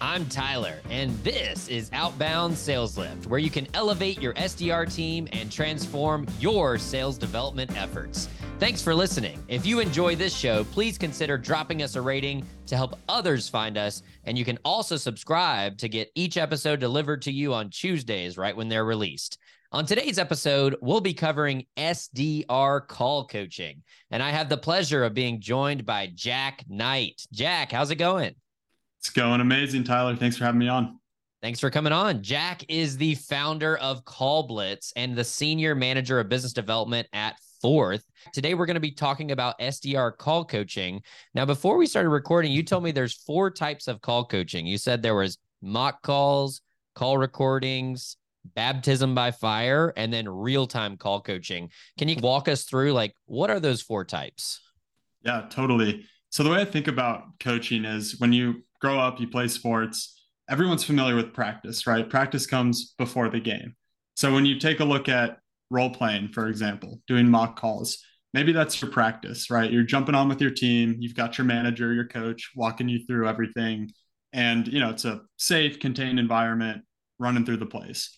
I'm Tyler, and this is Outbound Sales Lift, where you can elevate your SDR team and transform your sales development efforts. Thanks for listening. If you enjoy this show, please consider dropping us a rating to help others find us. And you can also subscribe to get each episode delivered to you on Tuesdays, right when they're released. On today's episode, we'll be covering SDR call coaching. And I have the pleasure of being joined by Jack Knight. Jack, how's it going? It's going amazing, Tyler. Thanks for having me on. Thanks for coming on. Jack is the founder of CallBlitz and the senior manager of business development at Fourth. Today, we're going to be talking about SDR call coaching. Now, before we started recording, you told me there's four types of call coaching. You said there was mock calls, call recordings, baptism by fire, and then real time call coaching. Can you walk us through like what are those four types? Yeah, totally. So the way I think about coaching is when you grow up, you play sports, everyone's familiar with practice, right? Practice comes before the game. So when you take a look at role playing, for example, doing mock calls, maybe that's your practice, right? You're jumping on with your team, you've got your manager, your coach walking you through everything. And, you know, it's a safe, contained environment running through the plays.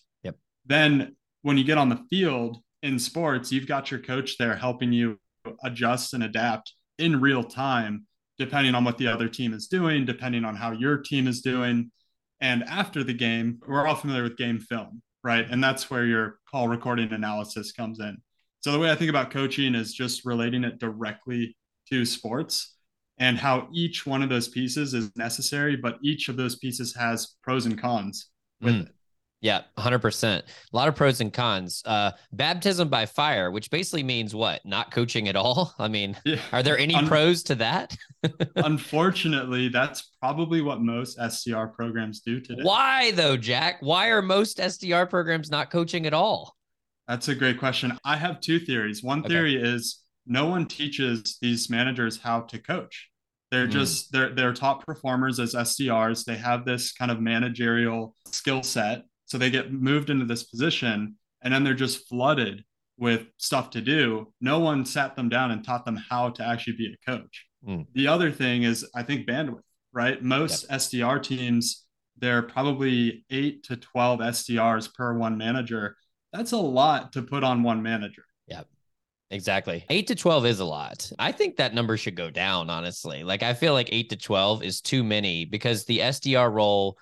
Then when you get on the field in sports, you've got your coach there helping you adjust and adapt in real time, depending on what the other team is doing, depending on how your team is doing. And after the game, we're all familiar with game film, right? And that's where your call recording analysis comes in. So the way I think about coaching is just relating it directly to sports and how each one of those pieces is necessary, but each of those pieces has pros and cons with mm. it. Yeah, 100%. A lot of pros and cons. Uh, baptism by fire, which basically means what? Not coaching at all? I mean, yeah. are there any Un- pros to that? unfortunately, that's probably what most SDR programs do today. Why, though, Jack? Why are most SDR programs not coaching at all? That's a great question. I have two theories. One theory okay. is no one teaches these managers how to coach. They're mm. just they're they're top performers as SDRs. They have this kind of managerial skill set so they get moved into this position and then they're just flooded with stuff to do. No one sat them down and taught them how to actually be a coach. Mm. The other thing is, I think, bandwidth, right? Most yep. SDR teams, they're probably eight to 12 SDRs per one manager. That's a lot to put on one manager. Yep. Exactly. Eight to 12 is a lot. I think that number should go down, honestly. Like, I feel like eight to 12 is too many because the SDR role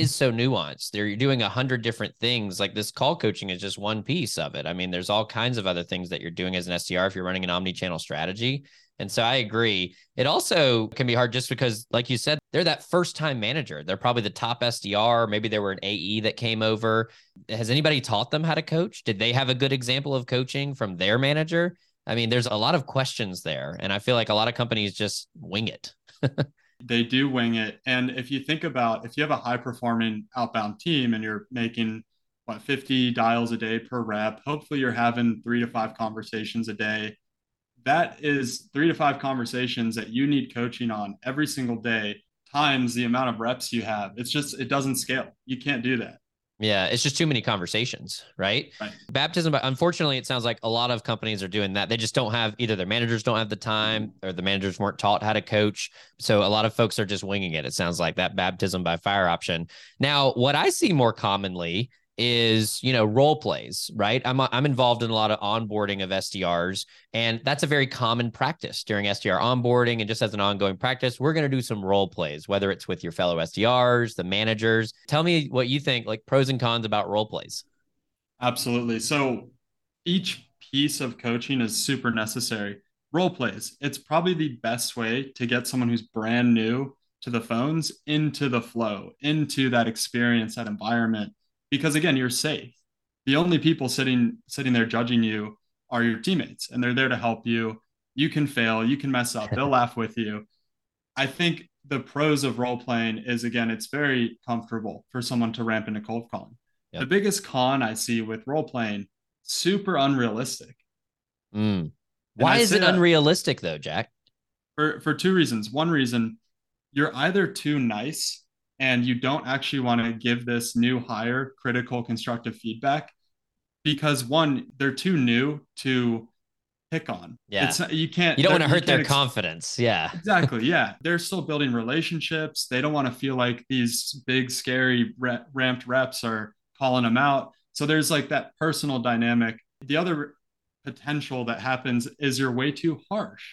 is so nuanced. They're doing a hundred different things. Like this call coaching is just one piece of it. I mean, there's all kinds of other things that you're doing as an SDR if you're running an omni-channel strategy. And so I agree. It also can be hard just because, like you said, they're that first time manager. They're probably the top SDR. Maybe they were an AE that came over. Has anybody taught them how to coach? Did they have a good example of coaching from their manager? I mean, there's a lot of questions there. And I feel like a lot of companies just wing it. they do wing it. And if you think about if you have a high performing outbound team and you're making what 50 dials a day per rep, hopefully you're having three to five conversations a day. That is three to five conversations that you need coaching on every single day times the amount of reps you have. It's just, it doesn't scale. You can't do that. Yeah, it's just too many conversations, right? right? Baptism, but unfortunately, it sounds like a lot of companies are doing that. They just don't have either their managers don't have the time or the managers weren't taught how to coach. So a lot of folks are just winging it. It sounds like that baptism by fire option. Now, what I see more commonly is you know role plays right? I'm i'm involved in a lot of onboarding of SDRs and that's a very common practice during SDR onboarding. And just as an ongoing practice we're going to do some role plays whether it's with your fellow SDRs the managers. Tell me what you think like pros and cons about role plays. Absolutely. So each piece of coaching is super necessary. Role plays it's probably the best way to get someone who's brand new to the phones into the flow into that experience that environment because again you're safe. The only people sitting sitting there judging you are your teammates and they're there to help you. You can fail. You can mess up. They'll laugh with you. I think the pros of role playing is again it's very comfortable for someone to ramp into cold calling. Yep. the biggest con i see with role playing super unrealistic. Mm. why is it unrealistic though jack? For for two reasons. One reason you're either too nice and you don't actually want to give this new hire critical constructive feedback because one they're too new to pick on. Yeah. It's you can't You don't want to hurt their ex- confidence. Yeah. Exactly. Yeah. They're still building relationships. They don't want to feel like these big, scary, ra- ramped reps are calling them out. So there's like that personal dynamic. The other potential that happens is you're way too harsh.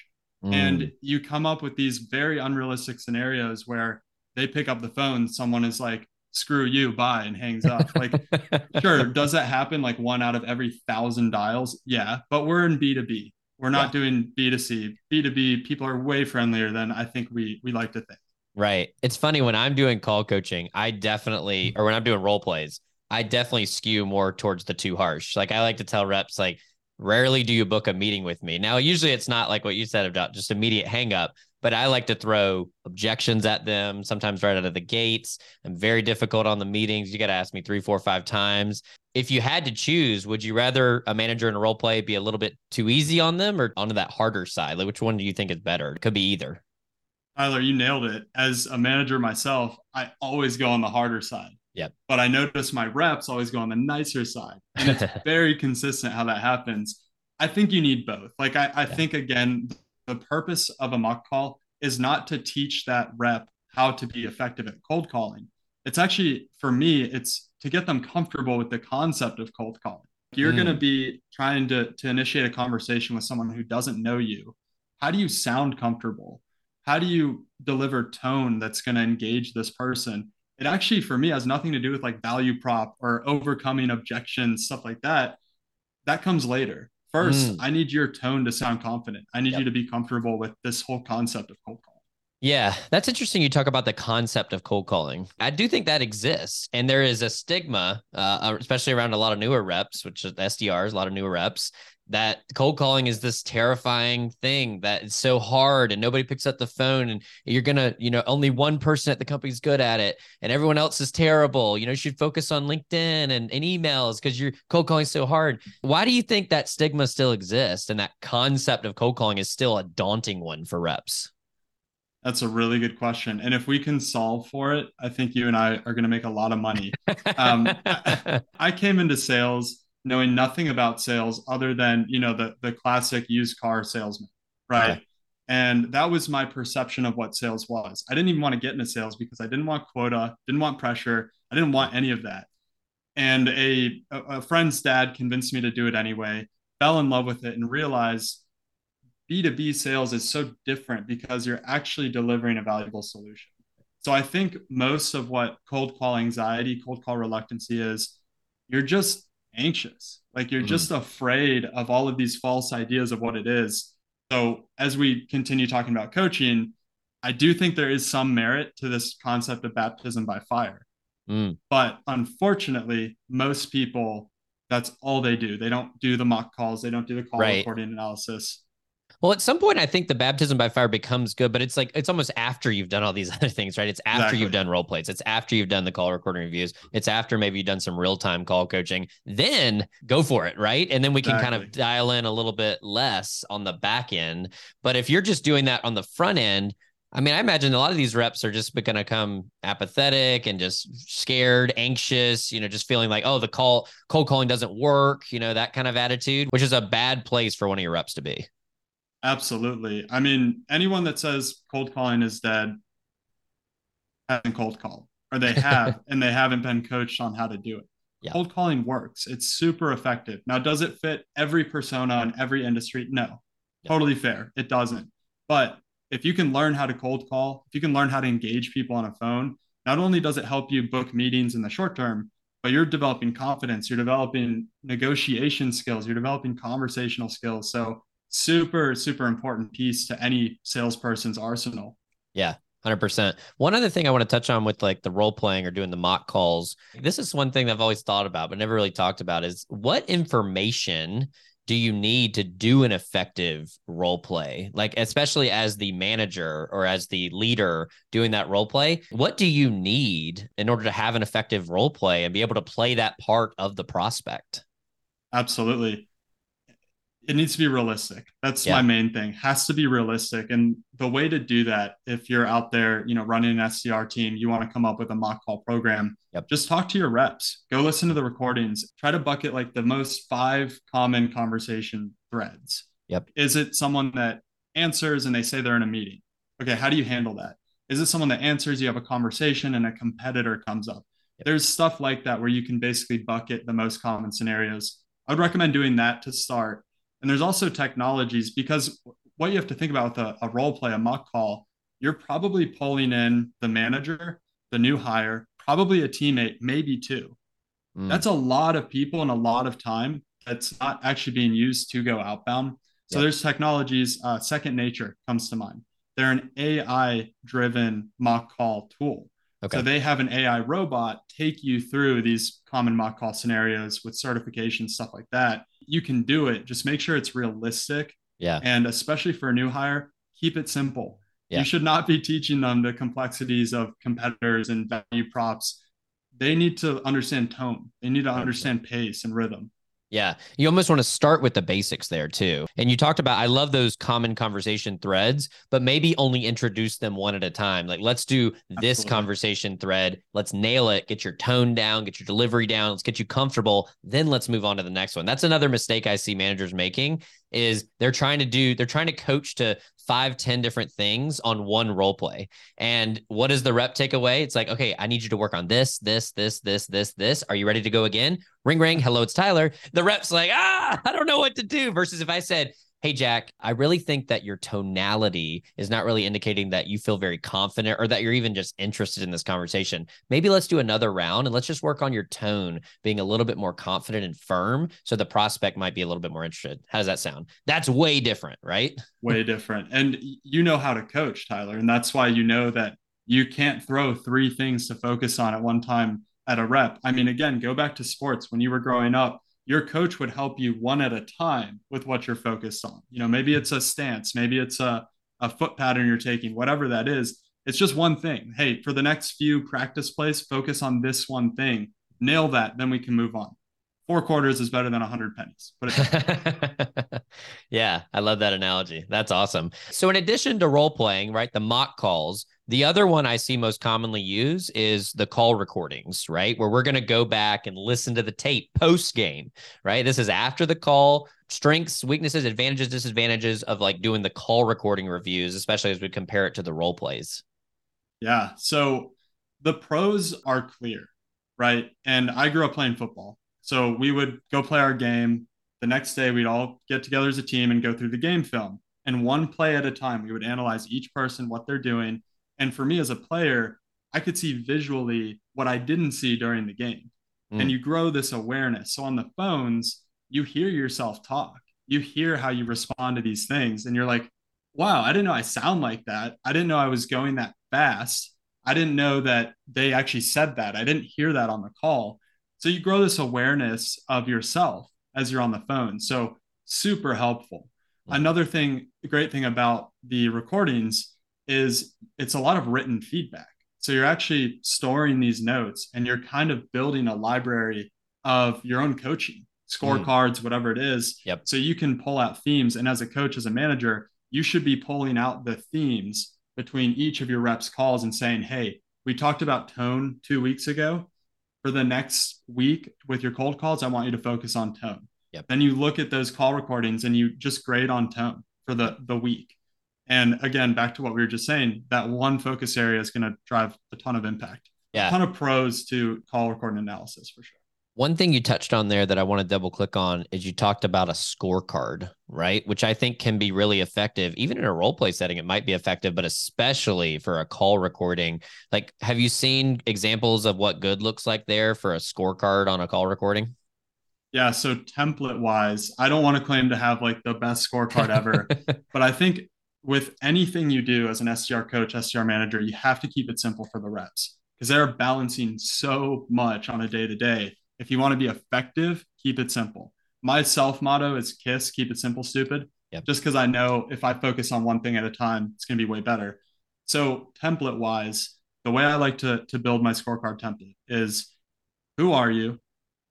Mm. And you come up with these very unrealistic scenarios where they pick up the phone, someone is like, screw you, bye, and hangs up. Like, sure, does that happen like one out of every thousand dials? Yeah. But we're in B2B. We're not Yeah. doing B2C. B2B, people are way friendlier than I think we we like to think. Right. It's funny when I'm doing call coaching, I definitely, or when I'm doing role plays, I definitely skew more towards the too harsh. Like I like to tell reps, like, rarely do you book a meeting with me. Now, usually it's not like what you said about just immediate hang up, but I like to throw objections at them, sometimes right out of the gates. I'm very difficult on the meetings. You got to ask me three, four, five times. If you had to choose, would you rather a manager in a role play be a little bit too easy on them or onto that harder side? Like, which one do you think is better? It could be either. Tyler, you nailed it. As a manager myself, I always go on the harder side. Yep. But I notice my reps always go on the nicer side. And it's very consistent how that happens. I think you need both. Like I, I Yeah. think again, the purpose of a mock call is not to teach that rep how to be effective at cold calling. It's actually for me, it's to get them comfortable with the concept of cold calling. You're Mm. going to be trying to to initiate a conversation with someone who doesn't know you. How do you sound comfortable? How do you deliver tone that's going to engage this person? It actually, for me, has nothing to do with like value prop or overcoming objections, stuff like that. That comes later. First, Mm. I need your tone to sound confident. I need Yep. you to be comfortable with this whole concept of cold calling. Yeah, that's interesting. You talk about the concept of cold calling. I do think that exists, and there is a stigma, uh, especially around a lot of newer reps, which is SDRs, a lot of newer reps, that cold calling is this terrifying thing that it's so hard, and nobody picks up the phone, and you're gonna, you know, only one person at the company's good at it, and everyone else is terrible. You know, you should focus on LinkedIn and, and emails because your cold calling is so hard. Why do you think that stigma still exists, and that concept of cold calling is still a daunting one for reps? That's a really good question. And if we can solve for it, I think you and I are going to make a lot of money. Um, I came into sales knowing nothing about sales other than, you know, the the classic used car salesman, right? Okay. And that was my perception of what sales was. I didn't even want to get into sales because I didn't want quota, didn't want pressure, I didn't want any of that. And a a a friend's dad convinced me to do it anyway. Fell in love with it and realized B2B sales is so different because you're actually delivering a valuable solution. So I think most of what cold call anxiety, cold call reluctancy is, you're just anxious. Like you're Mhm. just afraid of all of these false ideas of what it is. So as we continue talking about coaching, I do think there is some merit to this concept of baptism by fire. Mm. But unfortunately, most people, that's all they do. They don't do the mock calls, they don't do the call Right. recording analysis. Well, at some point, I think the baptism by fire becomes good, but it's like it's almost after you've done all these other things, right? It's after Exactly. you've done role plays. It's after you've done the call recording reviews. It's after maybe you've done some real time call coaching. Then go for it, right? And then we can kind of dial in a little bit less on the back end. But if you're just doing that on the front end, I mean, I imagine a lot of these reps are just going to come apathetic and just scared, anxious, you know, just feeling like, oh, the call cold calling doesn't work, you know, that kind of attitude, which is a bad place for one of your reps to be. Absolutely. I mean, anyone that says cold calling is dead hasn't cold called, or they have, and they haven't been coached on how to do it. Yeah. Cold calling works. It's super effective. Now, does it fit every persona in every industry? No. Yeah. Totally fair. It doesn't. But if you can learn how to cold call, if you can learn how to engage people on a phone, not only does it help you book meetings in the short term, but you're developing confidence, you're developing negotiation skills, you're developing conversational skills. So, super, super important piece to any salesperson's arsenal. Yeah. 100%. One other thing I want to touch on with like the role playing or doing the mock calls. This is one thing that I've always thought about, but never really talked about is what information do you need to do an effective role play? Like, especially as the manager or as the leader doing that role play, what do you need in order to have an effective role play and be able to play that part of the prospect? Absolutely. It needs to be realistic. That's Yeah. my main thing. Has to be realistic. And the way to do that, if you're out there, you know, running an SDR team, you want to come up with a mock call program, Yep. just talk to your reps. Go listen to the recordings. Try to bucket like the most five common conversation threads. Yep. Is it someone that answers and they say they're in a meeting? Okay, how do you handle that? Is it someone that answers, you have a conversation and a competitor comes up? Yep. There's stuff like that where you can basically bucket the most common scenarios. I would recommend doing that to start. And there's also technologies because what you have to think about with a, a role play, a mock call, you're probably pulling in the manager, the new hire, probably a teammate, maybe two. Mm. That's a lot of people and a lot of time that's not actually being used to go outbound. So there's technologies. Uh, Second Nature comes to mind. They're an AI driven mock call tool. Okay. So they have an AI robot take you through these common mock call scenarios with certification, stuff like that. You can do it. Just make sure it's realistic. Yeah. And especially for a new hire, keep it simple. Yeah. You should not be teaching them the complexities of competitors and value props. They need to understand tone. They need to understand pace and rhythm. Yeah. You almost want to start with the basics there too. And you talked about, I love those common conversation threads, but maybe only introduce them one at a time. Like, let's do this Absolutely. conversation thread. Let's nail it, get your tone down, get your delivery down, let's get you comfortable. Then let's move on to the next one. That's another mistake I see managers making is they're trying to do, they're trying to coach to five, ten different things on one role play. And what does the rep take away? It's like, okay, I need you to work on this, this, this, this, this, this. Are you ready to go again? Ring, ring. Hello, it's Tyler. The rep's like, ah, I don't know what to do. Versus if I said, hey jack i really think that your tonality is not really indicating that you feel very confident or that you're even just interested in this conversation. Maybe let's do another round and let's just work on your tone being a little bit more confident and firm so the prospect might be a little bit more interested. How does that sound? That's way different right? Way different. And you know how to coach tyler and that's why you know that you can't throw three things to focus on at one time at a rep. I mean again go back to sports. When you were growing up your coach would help you one at a time with what you're focused on. You know, maybe it's a stance, maybe it's a, a foot pattern you're taking, whatever that is. It's just one thing. Hey, for the next few practice plays, focus on this one thing, nail that, then we can move on. Four quarters is better than a hundred pennies. yeah, I love that analogy. That's awesome. So, in addition to role playing, right, the mock calls, the other one I see most commonly use is the call recordings, right? Where we're going to go back and listen to the tape post game, right? This is after the call, strengths, weaknesses, advantages, disadvantages of like doing the call recording reviews, especially as we compare it to the role plays. Yeah. So the pros are clear, right? And I grew up playing football. So we would go play our game. The next day, we'd all get together as a team and go through the game film. And one play at a time, we would analyze each person, what they're doing, and for me as a player, I could see visually what I didn't see during the game. Mm. And you grow this awareness. So on the phones, you hear yourself talk. You hear how you respond to these things. And you're like, wow, I didn't know I sound like that. I didn't know I was going that fast. I didn't know that they actually said that. I didn't hear that on the call. So you grow this awareness of yourself as you're on the phone. So super helpful. Mm. Another thing, great thing about the recordings is it's a lot of written feedback. So you're actually storing these notes and you're kind of building a library of your own coaching, scorecards, mm. whatever it is. Yep. So you can pull out themes. And as a coach, as a manager, you should be pulling out the themes between each of your reps calls and saying, hey, we talked about tone two weeks ago. For the next week with your cold calls, I want you to focus on tone. Yep. Then you look at those call recordings and you just grade on tone for the the week. And again, back to what we were just saying, that one focus area is going to drive a ton of impact. Yeah. A ton of pros to call recording analysis for sure. One thing you touched on there that I want to double click on is you talked about a scorecard, right? Which I think can be really effective. Even in a role play setting, it might be effective, but especially for a call recording. Like, have you seen examples of what good looks like there for a scorecard on a call recording? Yeah. So, template wise, I don't want to claim to have like the best scorecard ever, but I think with anything you do as an SDR coach, SDR manager, you have to keep it simple for the reps because they're balancing so much on a day to day. If you want to be effective, keep it simple. My self motto is KISS, keep it simple, stupid. Yep. Just because I know if I focus on one thing at a time, it's going to be way better. So, template wise, the way I like to, to build my scorecard template is who are you?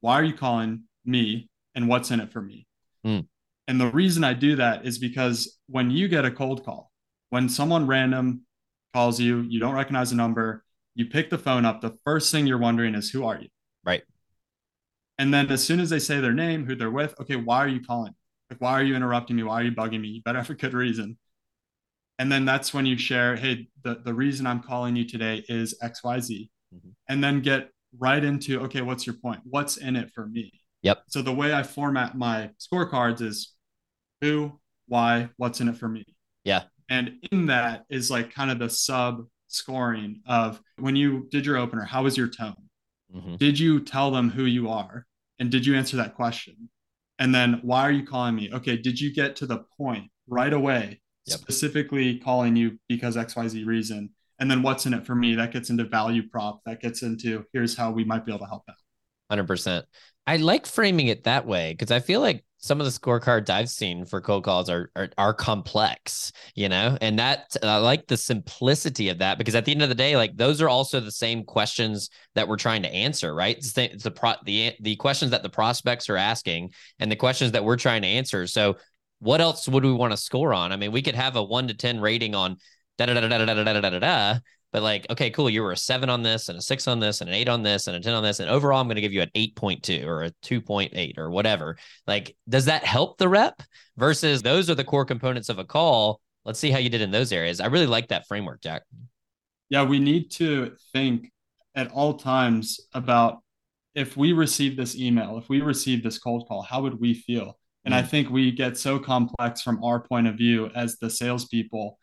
Why are you calling me? And what's in it for me? Mm. And the reason I do that is because when you get a cold call, when someone random calls you, you don't recognize the number, you pick the phone up, the first thing you're wondering is, who are you? Right. And then as soon as they say their name, who they're with, okay, why are you calling? Like, why are you interrupting me? Why are you bugging me? You better have a good reason. And then that's when you share, hey, the, the reason I'm calling you today is XYZ. Mm-hmm. And then get right into, okay, what's your point? What's in it for me? Yep. So the way I format my scorecards is who, why, what's in it for me. Yeah. And in that is like kind of the sub scoring of when you did your opener, how was your tone? Mm-hmm. Did you tell them who you are? And did you answer that question? And then why are you calling me? Okay, did you get to the point right away, yep. specifically calling you because XYZ reason? And then what's in it for me? That gets into value prop, that gets into here's how we might be able to help out. 100%. I like framing it that way because I feel like some of the scorecards I've seen for cold calls are, are, are complex, you know, and that I like the simplicity of that because at the end of the day, like those are also the same questions that we're trying to answer, right? It's the it's the pro, the the questions that the prospects are asking and the questions that we're trying to answer. So, what else would we want to score on? I mean, we could have a one to ten rating on da da da da da da da da da da, but like, okay, cool. You were a seven on this and a six on this and an eight on this and a 10 on this. And overall, I'm going to give you an 8.2 or a 2.8 or whatever. Like, does that help the rep versus those are the core components of a call? Let's see how you did in those areas. I really like that framework, Jack. Yeah, we need to think at all times about if we receive this email, if we receive this cold call, how would we feel? And mm I think we get so complex from our point of view as the salespeople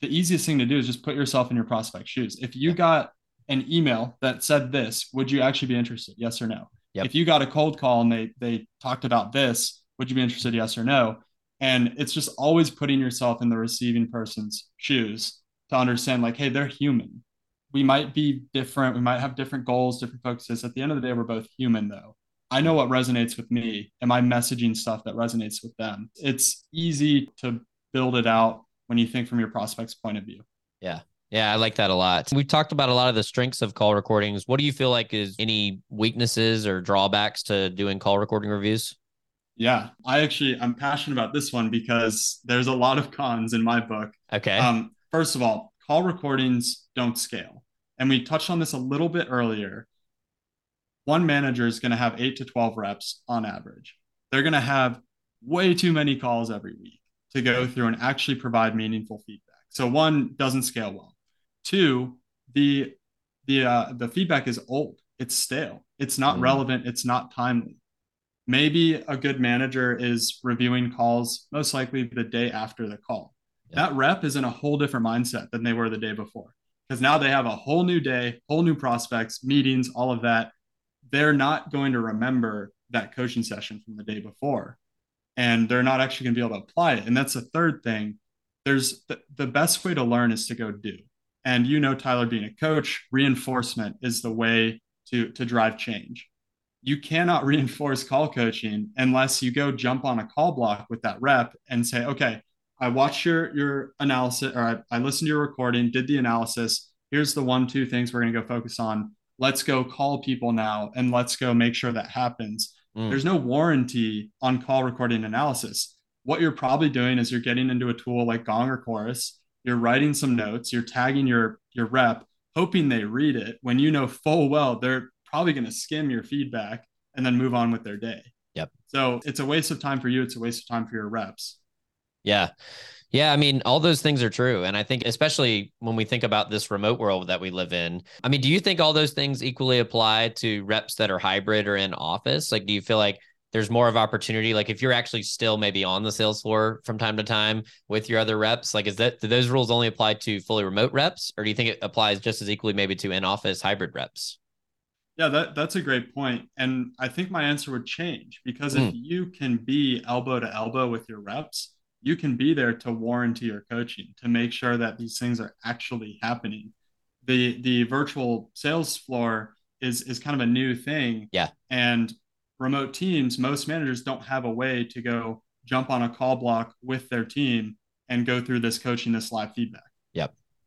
the easiest thing to do is just put yourself in your prospect shoes. If you got an email that said this, would you actually be interested? Yes or no? Yep. If you got a cold call and they they talked about this, would you be interested? Yes or no? And it's just always putting yourself in the receiving person's shoes to understand, like, hey, they're human. We might be different. We might have different goals, different focuses. At the end of the day, we're both human, though. I know what resonates with me. Am I messaging stuff that resonates with them? It's easy to build it out when you think from your prospect's point of view. Yeah. Yeah, I like that a lot. We've talked about a lot of the strengths of call recordings. What do you feel like is any weaknesses or drawbacks to doing call recording reviews? Yeah, I actually I'm passionate about this one because there's a lot of cons in my book. Okay. Um, first of all, call recordings don't scale. And we touched on this a little bit earlier. One manager is going to have 8 to 12 reps on average. They're going to have way too many calls every week to go through and actually provide meaningful feedback. So one doesn't scale well. Two, the the uh, the feedback is old. It's stale. It's not mm. relevant. It's not timely. Maybe a good manager is reviewing calls most likely the day after the call. That rep is in a whole different mindset than they were the day before because now they have a whole new day, whole new prospects, meetings, all of that. They're not going to remember that coaching session from the day before and they're not actually going to be able to apply it. And that's the third thing. There's the, the best way to learn is to go do. And you know, Tyler, being a coach, reinforcement is the way to, to drive change. You cannot reinforce call coaching unless you go jump on a call block with that rep and say, okay, I watched your your analysis or I, I listened to your recording, did the analysis. Here's the one, two things we're going to go focus on. Let's go call people now and let's go make sure that happens Mm. There's no warranty on call recording analysis. What you're probably doing is you're getting into a tool like Gong or Chorus, you're writing some notes, you're tagging your your rep, hoping they read it when you know full well they're probably going to skim your feedback and then move on with their day. Yep. So it's a waste of time for you. It's a waste of time for your reps. Yeah. Yeah, I mean, all those things are true. And I think, especially when we think about this remote world that we live in, I mean, do you think all those things equally apply to reps that are hybrid or in office? Like, do you feel like there's more of opportunity? Like, if you're actually still maybe on the sales floor from time to time with your other reps, like, is that, do those rules only apply to fully remote reps? Or do you think it applies just as equally maybe to in office hybrid reps? Yeah, that, that's a great point. And I think my answer would change because mm. if hmm. you can be elbow to elbow with your reps, you can be there to warranty your coaching to make sure that these things are actually happening. The the virtual sales floor is is kind of a new thing. Yeah. And remote teams, most managers don't have a way to go jump on a call block with their team and go through this coaching, this live feedback.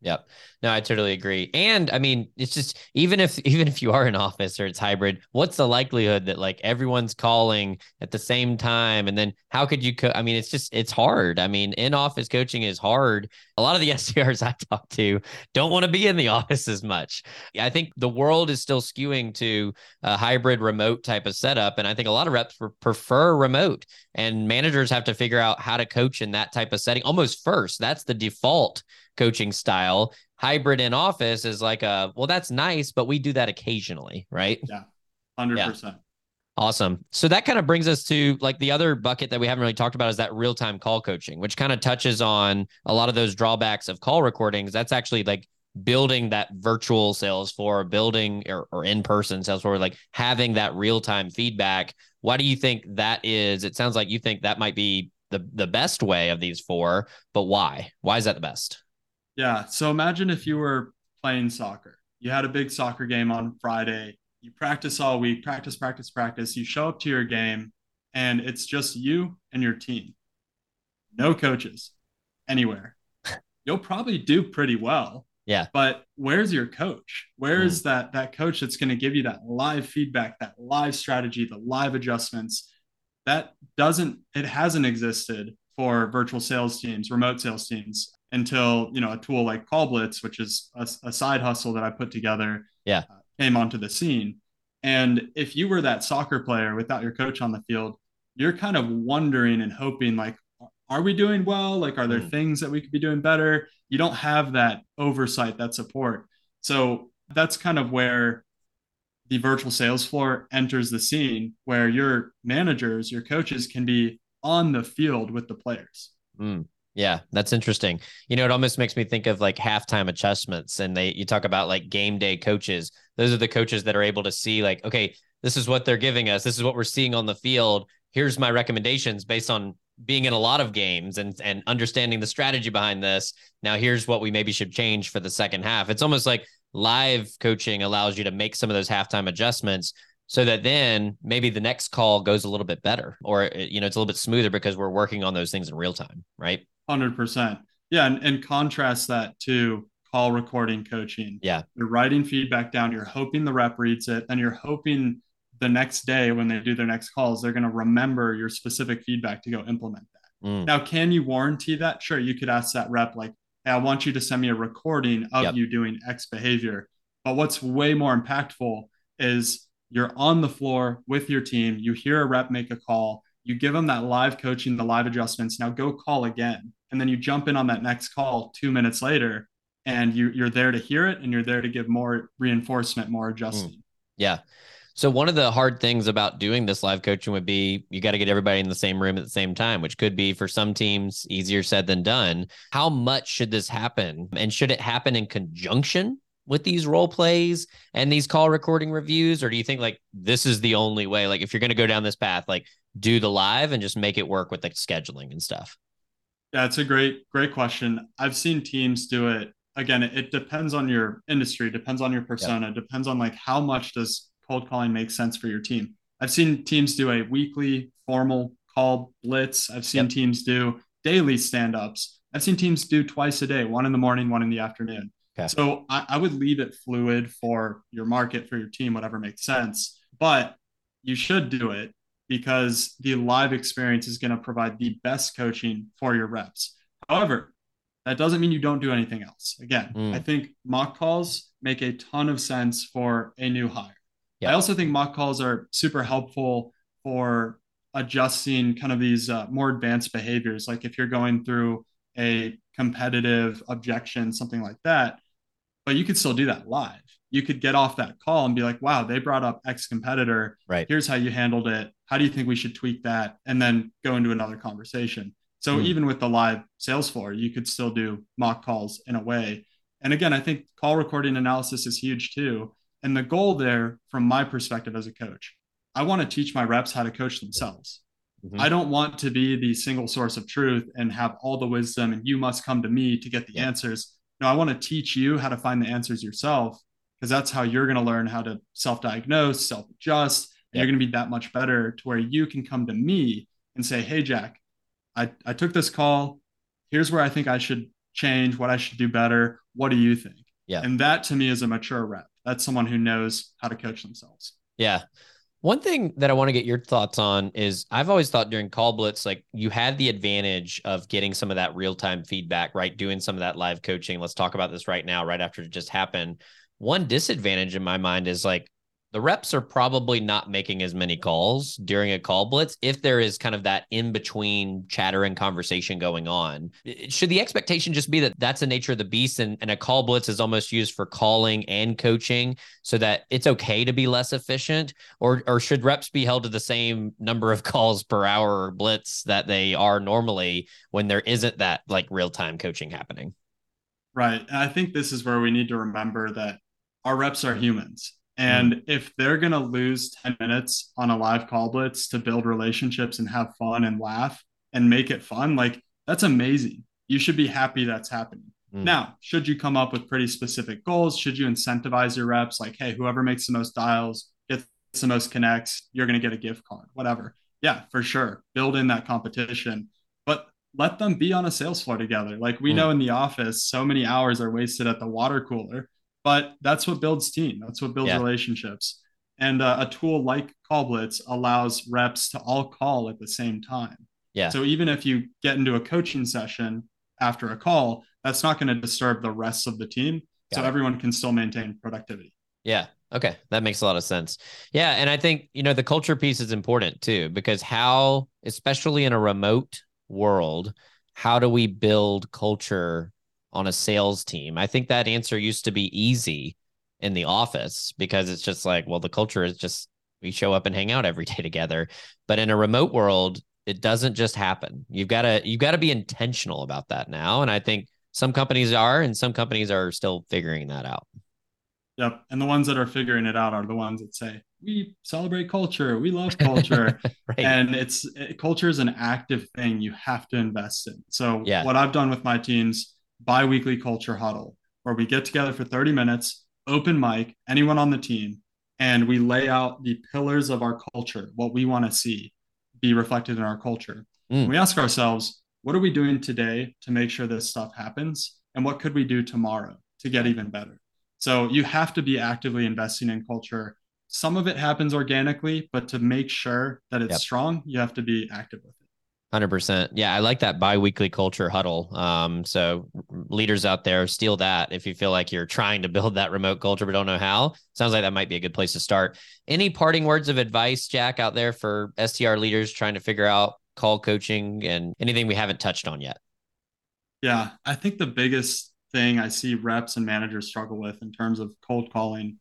Yep. No, I totally agree. And I mean, it's just even if even if you are in office or it's hybrid, what's the likelihood that like everyone's calling at the same time? And then how could you? Co- I mean, it's just it's hard. I mean, in office coaching is hard. A lot of the SDRs I talk to don't want to be in the office as much. I think the world is still skewing to a hybrid remote type of setup, and I think a lot of reps prefer remote. And managers have to figure out how to coach in that type of setting almost first. That's the default coaching style. Hybrid in office is like a well, that's nice, but we do that occasionally, right? Yeah, hundred yeah. percent. Awesome. So that kind of brings us to like the other bucket that we haven't really talked about is that real time call coaching, which kind of touches on a lot of those drawbacks of call recordings. That's actually like building that virtual sales for building or, or in person sales for like having that real time feedback. Why do you think that is? It sounds like you think that might be the the best way of these four, but why? Why is that the best? Yeah. So imagine if you were playing soccer. You had a big soccer game on Friday. You practice all week, practice, practice, practice. You show up to your game, and it's just you and your team. No coaches anywhere. You'll probably do pretty well. Yeah. But where's your coach? Where's mm. that that coach that's going to give you that live feedback, that live strategy, the live adjustments? That doesn't it hasn't existed for virtual sales teams, remote sales teams until you know a tool like CallBlitz, which is a, a side hustle that I put together, yeah, uh, came onto the scene. And if you were that soccer player without your coach on the field, you're kind of wondering and hoping like, are we doing well? Like, are there mm. things that we could be doing better? You don't have that oversight, that support. So that's kind of where the virtual sales floor enters the scene, where your managers, your coaches can be on the field with the players. Mm. Yeah, that's interesting. You know, it almost makes me think of like halftime adjustments and they you talk about like game day coaches. Those are the coaches that are able to see like, okay, this is what they're giving us. This is what we're seeing on the field. Here's my recommendations based on being in a lot of games and and understanding the strategy behind this. Now here's what we maybe should change for the second half. It's almost like live coaching allows you to make some of those halftime adjustments so that then maybe the next call goes a little bit better or you know it's a little bit smoother because we're working on those things in real time, right? Hundred percent. Yeah, and, and contrast that to call recording coaching. Yeah, you're writing feedback down. You're hoping the rep reads it, and you're hoping the next day when they do their next calls, they're going to remember your specific feedback to go implement that. Mm. Now, can you warranty that? Sure, you could ask that rep like, "Hey, I want you to send me a recording of yep. you doing X behavior." But what's way more impactful is you're on the floor with your team. You hear a rep make a call you give them that live coaching, the live adjustments. Now go call again. And then you jump in on that next call two minutes later and you, you're there to hear it and you're there to give more reinforcement, more adjusting. Mm. Yeah. So one of the hard things about doing this live coaching would be you got to get everybody in the same room at the same time, which could be for some teams easier said than done. How much should this happen? And should it happen in conjunction with these role plays and these call recording reviews? Or do you think like this is the only way? Like if you're going to go down this path, like do the live and just make it work with the scheduling and stuff? Yeah, it's a great, great question. I've seen teams do it. Again, it, it depends on your industry, depends on your persona, yep. depends on like how much does cold calling make sense for your team. I've seen teams do a weekly formal call blitz. I've seen yep. teams do daily stand-ups. I've seen teams do twice a day, one in the morning, one in the afternoon. Okay. So I, I would leave it fluid for your market, for your team, whatever makes sense. But you should do it because the live experience is going to provide the best coaching for your reps. However, that doesn't mean you don't do anything else. Again, mm. I think mock calls make a ton of sense for a new hire. I also think mock calls are super helpful for adjusting kind of these uh, more advanced behaviors. Like if you're going through a competitive objection, something like that, but you could still do that live you could get off that call and be like, wow, they brought up X competitor. Right. Here's how you handled it. How do you think we should tweak that? And then go into another conversation. So mm. even with the live sales floor, you could still do mock calls in a way. And again, I think call recording analysis is huge too. And the goal there, from my perspective as a coach, I want to teach my reps how to coach themselves. Mm-hmm. I don't want to be the single source of truth and have all the wisdom and you must come to me to get the yeah. answers. No, I want to teach you how to find the answers yourself because that's how you're going to learn how to self-diagnose, self-adjust. Yep. You're going to be that much better to where you can come to me and say, "Hey, Jack, I, I took this call. Here's where I think I should change, what I should do better. What do you think? Yeah. And that to me is a mature rep. That's someone who knows how to coach themselves. Yeah. One thing that I want to get your thoughts on is I've always thought during call blitz, like you had the advantage of getting some of that real time feedback, right? Doing some of that live coaching. Let's talk about this right now, right after it just happened. One disadvantage in my mind is like the reps are probably not making as many calls during a call blitz if there is kind of that in between chatter and conversation going on. Should the expectation just be that that's the nature of the beast and, and a call blitz is almost used for calling and coaching so that it's okay to be less efficient? Or, or should reps be held to the same number of calls per hour or blitz that they are normally when there isn't that like real time coaching happening? Right. And I think this is where we need to remember that our reps are humans and mm. if they're going to lose 10 minutes on a live call blitz to build relationships and have fun and laugh and make it fun, like that's amazing. You should be happy that's happening. Mm. Now, should you come up with pretty specific goals? Should you incentivize your reps like, hey, whoever makes the most dials, gets the most connects, you're going to get a gift card, whatever. Yeah, for sure. Build in that competition, but let them be on a sales floor together. Like we mm. know in the office, so many hours are wasted at the water cooler but that's what builds team. That's what builds yeah. relationships. And uh, a tool like CallBlitz allows reps to all call at the same time. Yeah. So even if you get into a coaching session after a call, that's not going to disturb the rest of the team. Got so it. everyone can still maintain productivity. Yeah. Okay. That makes a lot of sense. Yeah. And I think, you know, the culture piece is important too, because how, especially in a remote world, how do we build culture on a sales team? I think that answer used to be easy in the office because it's just like, well, the culture is just we show up and hang out every day together. But in a remote world, it doesn't just happen. You've got to you've got to be intentional about that now. And I think some companies are and some companies are still figuring that out. Yep. And the ones that are figuring it out are the ones that say, we celebrate culture, we love culture. right. And it's it, culture is an active thing you have to invest in. So yeah. what I've done with my teams bi-weekly culture huddle where we get together for 30 minutes open mic anyone on the team and we lay out the pillars of our culture what we want to see be reflected in our culture. Mm. we ask ourselves what are we doing today to make sure this stuff happens? And what could we do tomorrow to get even better? So you have to be actively investing in culture. Some of it happens organically but to make sure that it's yep. strong you have to be active with it Hundred percent. Yeah, I like that bi-weekly culture huddle. Um, so leaders out there, steal that if you feel like you're trying to build that remote culture but don't know how. Sounds like that might be a good place to start. Any parting words of advice, Jack, out there for SDR leaders trying to figure out call coaching and anything we haven't touched on yet? Yeah, I think the biggest thing I see reps and managers struggle with in terms of cold calling,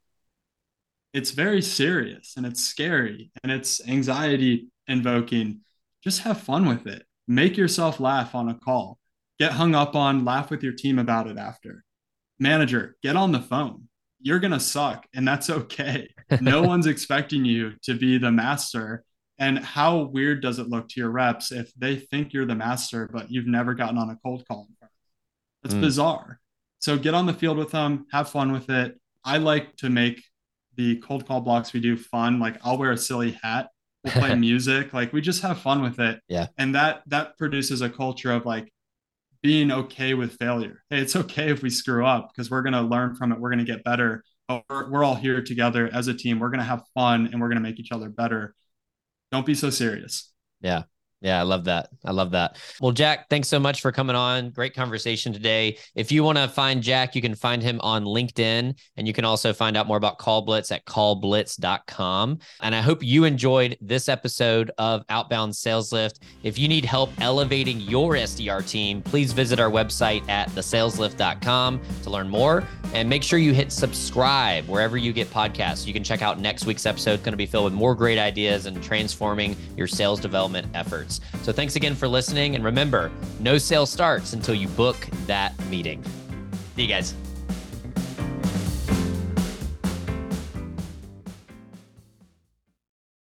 it's very serious and it's scary and it's anxiety invoking just have fun with it. Make yourself laugh on a call. Get hung up on, laugh with your team about it after. Manager, get on the phone. You're going to suck, and that's okay. No one's expecting you to be the master. And how weird does it look to your reps if they think you're the master, but you've never gotten on a cold call? That's mm. bizarre. So get on the field with them, have fun with it. I like to make the cold call blocks we do fun. Like I'll wear a silly hat we'll play music like we just have fun with it. Yeah. And that that produces a culture of like being okay with failure. Hey it's okay if we screw up because we're going to learn from it we're going to get better. We're, we're all here together as a team. We're going to have fun and we're going to make each other better. Don't be so serious. Yeah yeah, I love that. I love that. Well, Jack, thanks so much for coming on. Great conversation today. If you want to find Jack, you can find him on LinkedIn and you can also find out more about CallBlitz at callblitz.com. And I hope you enjoyed this episode of Outbound Sales Lift. If you need help elevating your SDR team, please visit our website at thesaleslift.com to learn more and make sure you hit subscribe wherever you get podcasts. You can check out next week's episode. It's going to be filled with more great ideas and transforming your sales development efforts. So thanks again for listening. And remember, no sale starts until you book that meeting. See you guys.